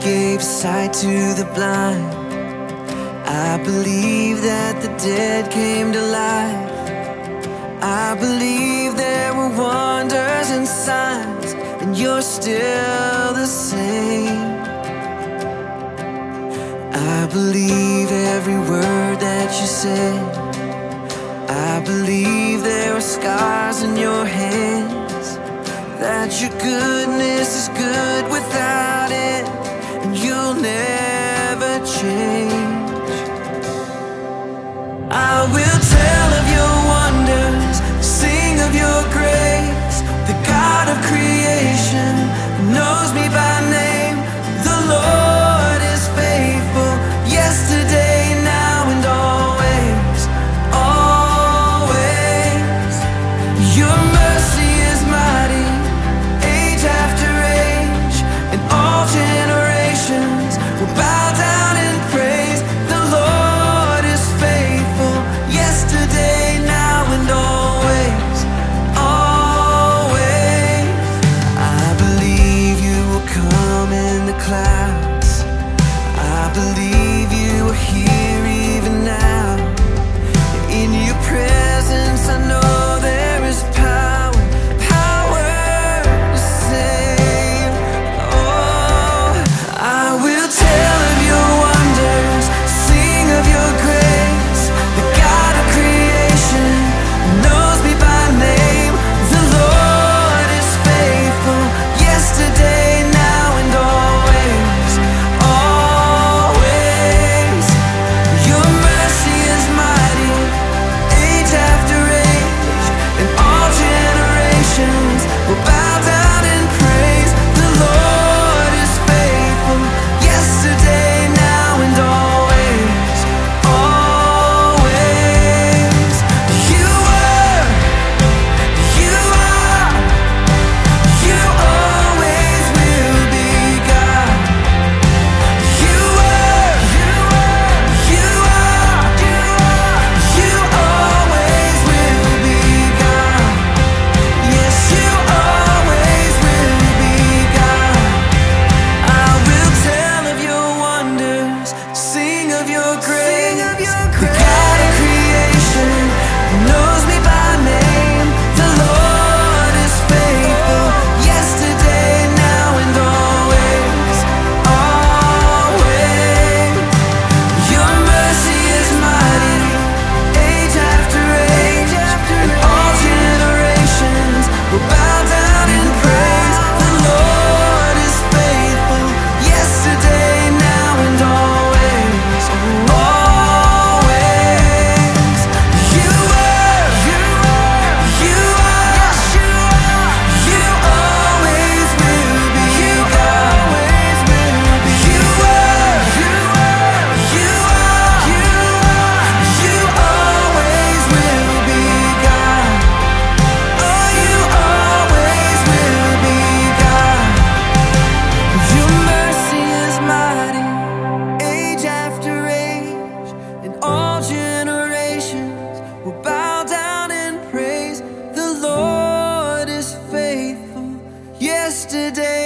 gave sight to the blind. I believe that the dead came to life. I believe there were wonders and signs, and you're still the same. I believe every word that you said. I believe there are scars in your hands. That your goodness is good I will tell of your wonders, sing of your grace. storm in the clouds. I believe. yesterday.